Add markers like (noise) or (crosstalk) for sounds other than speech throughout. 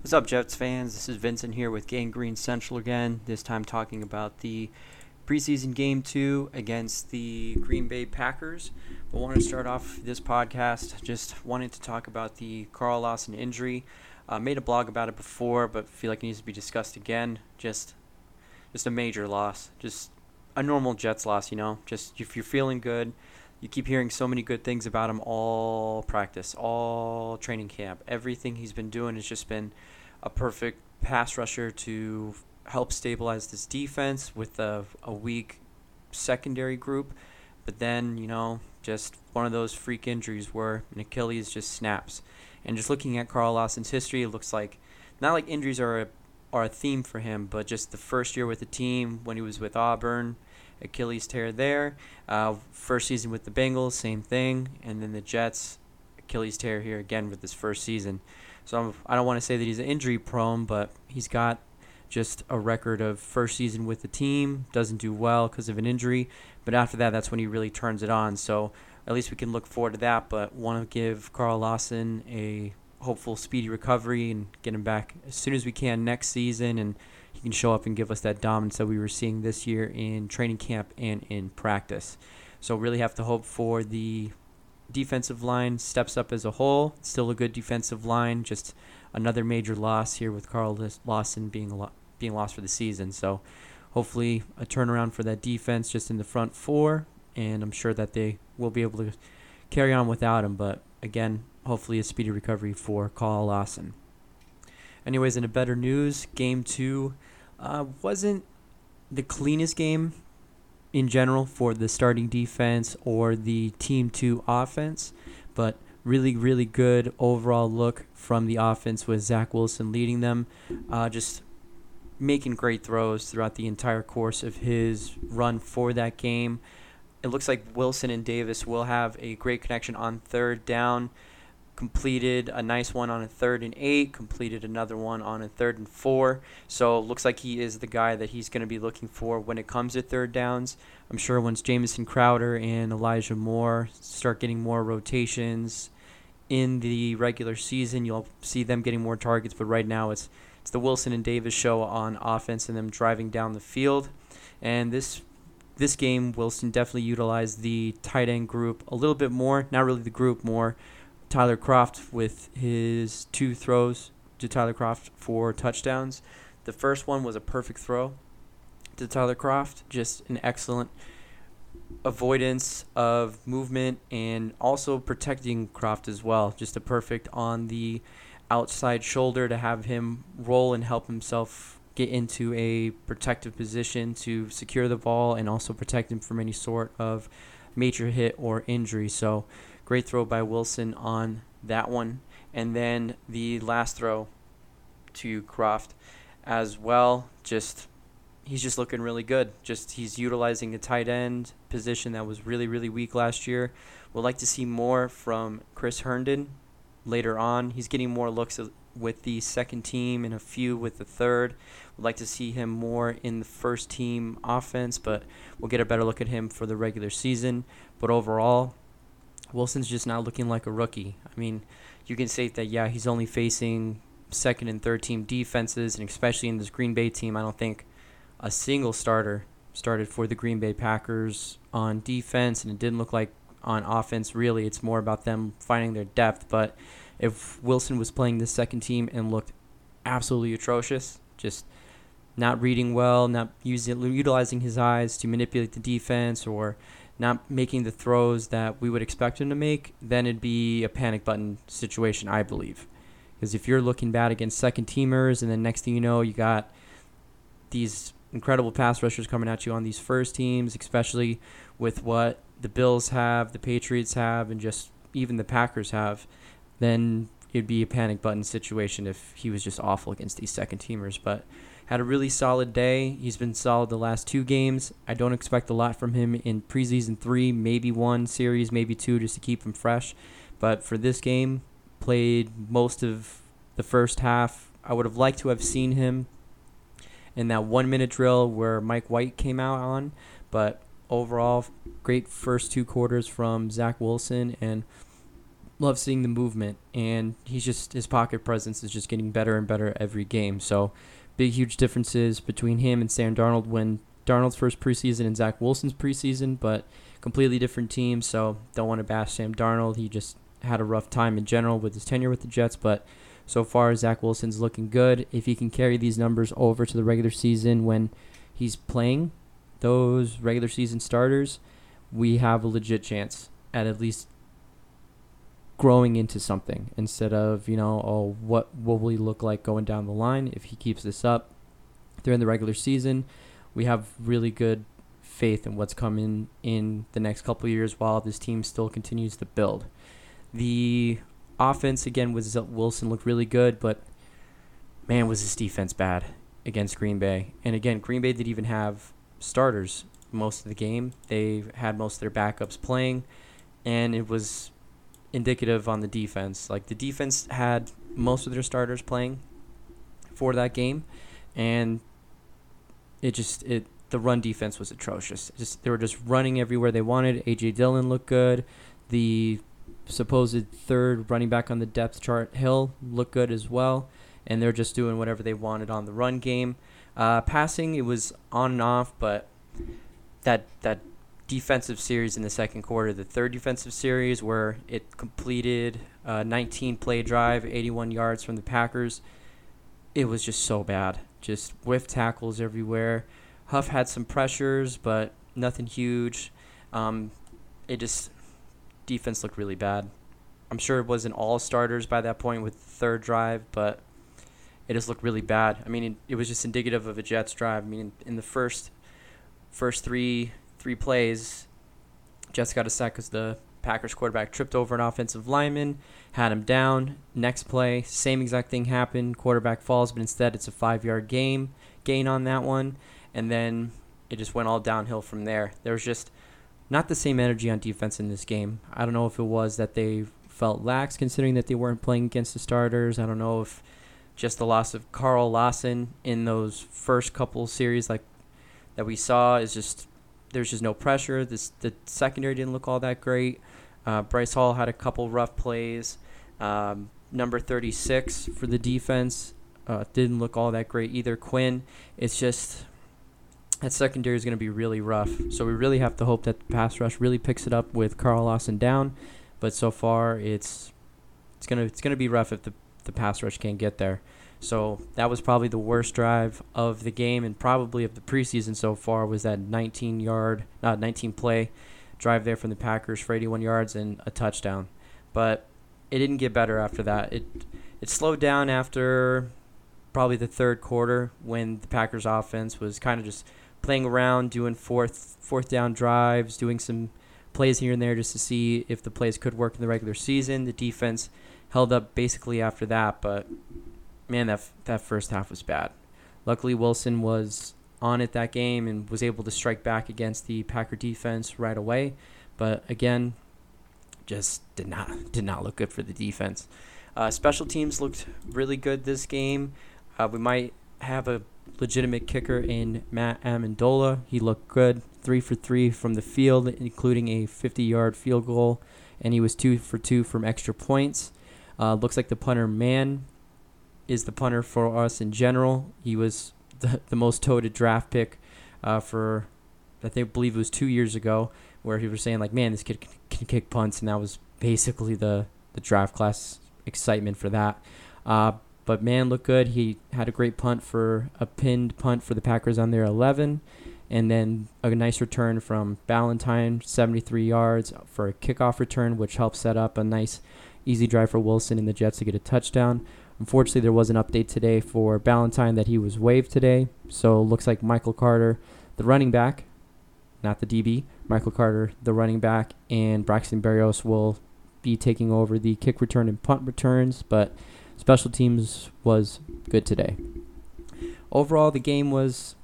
What's up, Jets fans? This is Vincent here with Gang Green Central again. This time talking about the preseason game two against the Green Bay Packers. But I want to start off this podcast just wanting to talk about the Carl Lawson injury. Uh, made a blog about it before, but feel like it needs to be discussed again. Just, just a major loss. Just a normal Jets loss, you know. Just if you're feeling good, you keep hearing so many good things about him all practice, all training camp. Everything he's been doing has just been a perfect pass rusher to help stabilize this defense with a, a weak secondary group. But then, you know, just one of those freak injuries where an Achilles just snaps. And just looking at Carl Lawson's history, it looks like not like injuries are a, are a theme for him, but just the first year with the team when he was with Auburn – Achilles tear there. Uh, first season with the Bengals, same thing. And then the Jets, Achilles tear here again with his first season. So I'm, I do not want to say that he's injury prone, but he's got just a record of first season with the team, doesn't do well because of an injury. But after that, that's when he really turns it on. So at least we can look forward to that. But want to give Carl Lawson a hopeful speedy recovery and get him back as soon as we can next season and he can show up and give us that dominance that we were seeing this year in training camp and in practice. So really have to hope for the defensive line steps up as a whole. Still a good defensive line, just another major loss here with Carl Lawson being lo- being lost for the season. So hopefully a turnaround for that defense just in the front four, and I'm sure that they will be able to carry on without him. But again, hopefully a speedy recovery for Carl Lawson. Anyways, in a better news, game two uh, wasn't the cleanest game in general for the starting defense or the team two offense, but really, really good overall look from the offense with Zach Wilson leading them. Uh, just making great throws throughout the entire course of his run for that game. It looks like Wilson and Davis will have a great connection on third down completed a nice one on a third and eight, completed another one on a third and four. So it looks like he is the guy that he's going to be looking for when it comes to third downs. I'm sure once Jamison Crowder and Elijah Moore start getting more rotations in the regular season, you'll see them getting more targets. But right now, it's it's the Wilson and Davis show on offense and them driving down the field. And this this game, Wilson definitely utilized the tight end group a little bit more. Not really the group more Tyler Kroft with his two throws to Tyler Kroft for touchdowns. The first one was a perfect throw to Tyler Kroft, just an excellent avoidance of movement and also protecting Kroft as well. Just a perfect on the outside shoulder to have him roll and help himself get into a protective position to secure the ball and also protect him from any sort of major hit or injury. So Great throw by Wilson on that one. And then the last throw to Kroft as well. Just he's just looking really good. Just he's utilizing the tight end position that was really really weak last year. We'd like to see more from Chris Herndon later on. He's getting more looks with the second team and a few with the third. We'd like to see him more in the first team offense, but we'll get a better look at him for the regular season. But overall, Wilson's just not looking like a rookie. I mean, you can say that yeah, he's only facing second and third team defenses, and especially in this Green Bay team, I don't think a single starter started for the Green Bay Packers on defense, and it didn't look like on offense. Really, it's more about them finding their depth. But if Wilson was playing the second team and looked absolutely atrocious, just not reading well, not using utilizing his eyes to manipulate the defense, or not making the throws that we would expect him to make, then it'd be a panic button situation, I believe. Because if you're looking bad against second teamers, and then next thing you know, you got these incredible pass rushers coming at you on these first teams, especially with what the Bills have, the Patriots have, and just even the Packers have, then it'd be a panic button situation if he was just awful against these second teamers. But had a really solid day. He's been solid the last two games. I don't expect a lot from him in preseason three, maybe one series, maybe two, just to keep him fresh. But for this game, played most of the first half. I would have liked to have seen him in that one minute drill where Mike White came out on. But overall, great first two quarters from Zach Wilson and love seeing the movement, and he's just his pocket presence is just getting better and better every game. So, big huge differences between him and Sam Darnold when Darnold's first preseason and Zach Wilson's preseason, but completely different teams. So, don't want to bash Sam Darnold. He just had a rough time in general with his tenure with the Jets, but so far Zach Wilson's looking good. If he can carry these numbers over to the regular season when he's playing those regular season starters, we have a legit chance at at least growing into something instead of you know oh what what will he look like going down the line if he keeps this up? During the regular season we have really good faith in what's coming in the next couple years while this team still continues to build. The offense again was Wilson looked really good but man was this defense bad against Green Bay. And again Green Bay didn't even have starters most of the game. They had most of their backups playing and it was indicative on the defense. Like the defense had most of their starters playing for that game, and it just it the run defense was atrocious. Just they were just running everywhere they wanted. AJ Dillon looked good. The supposed third running back on the depth chart, Hill, looked good as well. And they're just doing whatever they wanted on the run game. Uh, passing, it was on and off, but that that defensive series in the second quarter, the third defensive series where it completed a 19 play drive, 81 yards from the Packers. It was just so bad. Just whiff tackles everywhere. Huff had some pressures, but nothing huge. Um, it just defense looked really bad. I'm sure it wasn't all starters by that point with the third drive, but it just looked really bad. I mean, it, it was just indicative of a Jets drive. I mean, in, in the first first three three plays, Jets got a sack because the Packers quarterback tripped over an offensive lineman, had him down. Next play, same exact thing happened. Quarterback falls, but instead it's a five yard game gain on that one. And then it just went all downhill from there. There was just not the same energy on defense in this game. I don't know if it was that they felt lax considering that they weren't playing against the starters. I don't know if just the loss of Carl Lawson in those first couple series like that we saw is just there's just no pressure. This the secondary didn't look all that great. Uh, Bryce Hall had a couple rough plays. Um, number 36 for the defense uh, didn't look all that great either. Quinn, it's just that secondary is going to be really rough. So we really have to hope that the pass rush really picks it up with Carl Lawson down. But so far, it's it's gonna it's gonna be rough if the the pass rush can't get there. So that was probably the worst drive of the game and probably of the preseason so far was that 19 yard, not 19 play drive there from the Packers for 81 yards and a touchdown. But it didn't get better after that. It it slowed down after probably the third quarter when the Packers offense was kind of just playing around, doing fourth fourth down drives, doing some plays here and there just to see if the plays could work in the regular season. The defense held up basically after that, but man, that that first half was bad. Luckily, Wilson was on it that game and was able to strike back against the Packer defense right away. But again, just did not (laughs) did not look good for the defense. Uh, special teams looked really good this game. Uh, we might have a legitimate kicker in Matt Ammendola. He looked good, three for three from the field, including a 50-yard field goal, and he was two for two from extra points. Uh, looks like the punter Mann is the punter for us in general. He was (laughs) the, the most toted draft pick uh, for, I think, believe it was two years ago, where he was saying like, man, this kid can, can kick punts, and that was basically the the draft class excitement for that. Uh, but Mann looked good. He had a great punt for a pinned punt for the Packers on their 11, and then a nice return from Ballentine, 73 yards for a kickoff return, which helped set up a nice easy drive for Wilson and the Jets to get a touchdown. Unfortunately, there was an update today for Ballentine that he was waived today. So looks like Michael Carter, the running back, not the DB, Michael Carter, the running back, and Braxton Berrios will be taking over the kick return and punt returns. But special teams was good today. Overall, the game was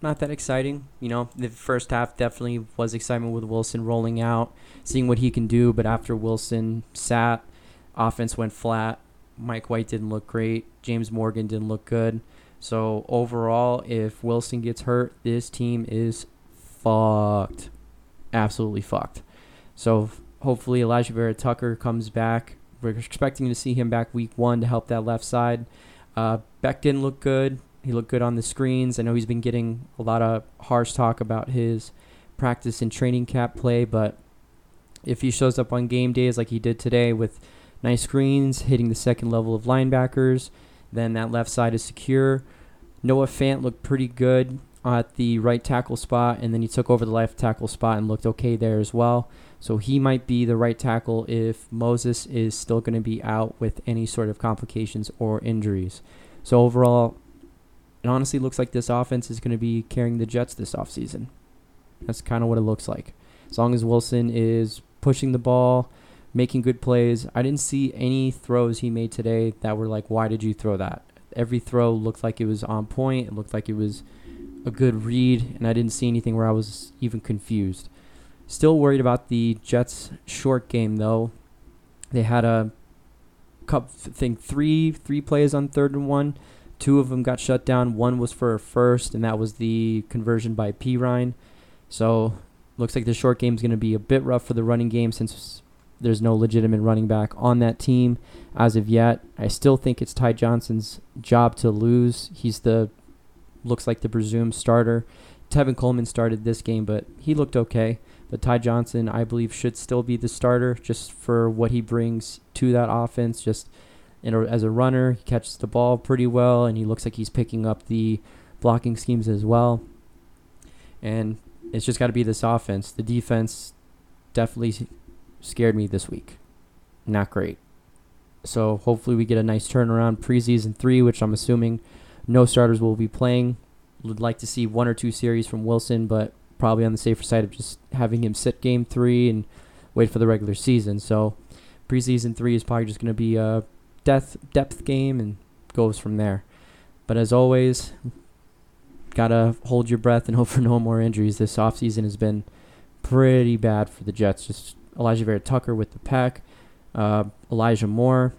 not that exciting. You know, the first half definitely was excitement with Wilson rolling out, seeing what he can do. But after Wilson sat, offense went flat. Mike White didn't look great. James Morgan didn't look good. So overall, if Wilson gets hurt, this team is fucked. Absolutely fucked. So hopefully Alijah Vera Tucker comes back we're expecting to see him back week one to help that left side. Uh, Beck didn't look good. He looked good on the screens. I know he's been getting a lot of harsh talk about his practice and training cap play, but if he shows up on game days like he did today with nice screens, hitting the second level of linebackers, then that left side is secure. Noah Fant looked pretty good at the right tackle spot, and then he took over the left tackle spot and looked okay there as well. So he might be the right tackle if Moses is still going to be out with any sort of complications or injuries. So overall, it honestly looks like this offense is going to be carrying the Jets this offseason. That's kind of what it looks like. As long as Wilson is pushing the ball, making good plays. I didn't see any throws he made today that were like, why did you throw that? Every throw looked like it was on point. It looked like it was a good read, and I didn't see anything where I was even confused. Still worried about the Jets' short game though. They had a couple, think three three plays on third and one. Two of them got shut down. One was for a first, and that was the conversion by Perine. So looks like the short game is going to be a bit rough for the running game since there's no legitimate running back on that team as of yet. I still think it's Ty Johnson's job to lose. He's the looks like the presumed starter. Tevin Coleman started this game, but he looked okay. But Ty Johnson, I believe, should still be the starter just for what he brings to that offense. Just as a runner, he catches the ball pretty well, and he looks like he's picking up the blocking schemes as well. And it's just got to be this offense. The defense definitely scared me this week. Not great. So hopefully we get a nice turnaround preseason three, which I'm assuming no starters will be playing. Would like to see one or two series from Wilson, but probably on the safer side of just having him sit game three and wait for the regular season. So preseason three is probably just going to be a depth depth game and goes from there. But as always, gotta hold your breath and (laughs) hope for no more injuries. This offseason has been pretty bad for the Jets. Just Alijah Vera-Tucker with the pack, uh, Elijah Moore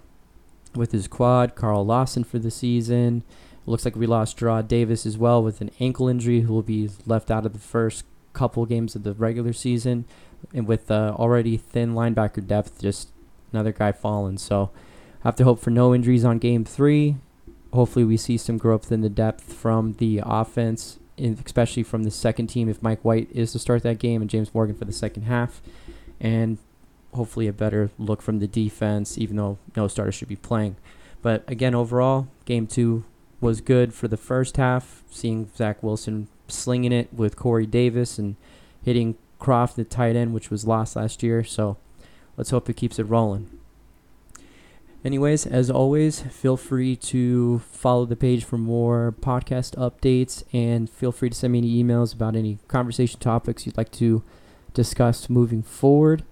with his quad, Carl Lawson for the season. It looks like we lost Jarrad Davis as well with an ankle injury, who will be left out of the first couple games of the regular season, and with uh, already thin linebacker depth, just another guy falling. So, have to hope for no injuries on game three. Hopefully, we see some growth in the depth from the offense, especially from the second team if Mike White is to start that game and James Morgan for the second half, and hopefully a better look from the defense, even though no starter should be playing. But again, overall, game two was good for the first half, seeing Zach Wilson slinging it with Corey Davis and hitting Kroft, the tight end, which was lost last year. So let's hope it keeps it rolling. Anyways, as always, feel free to follow the page for more podcast updates and feel free to send me any emails about any conversation topics you'd like to discuss moving forward.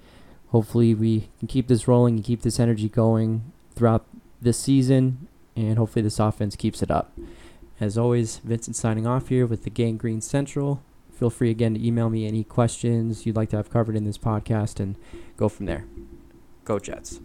Hopefully, we can keep this rolling and keep this energy going throughout this season, and hopefully, this offense keeps it up. As always, Vincent signing off here with the Gang Green Central. Feel free again to email me any questions you'd like to have covered in this podcast and go from there. Go Jets.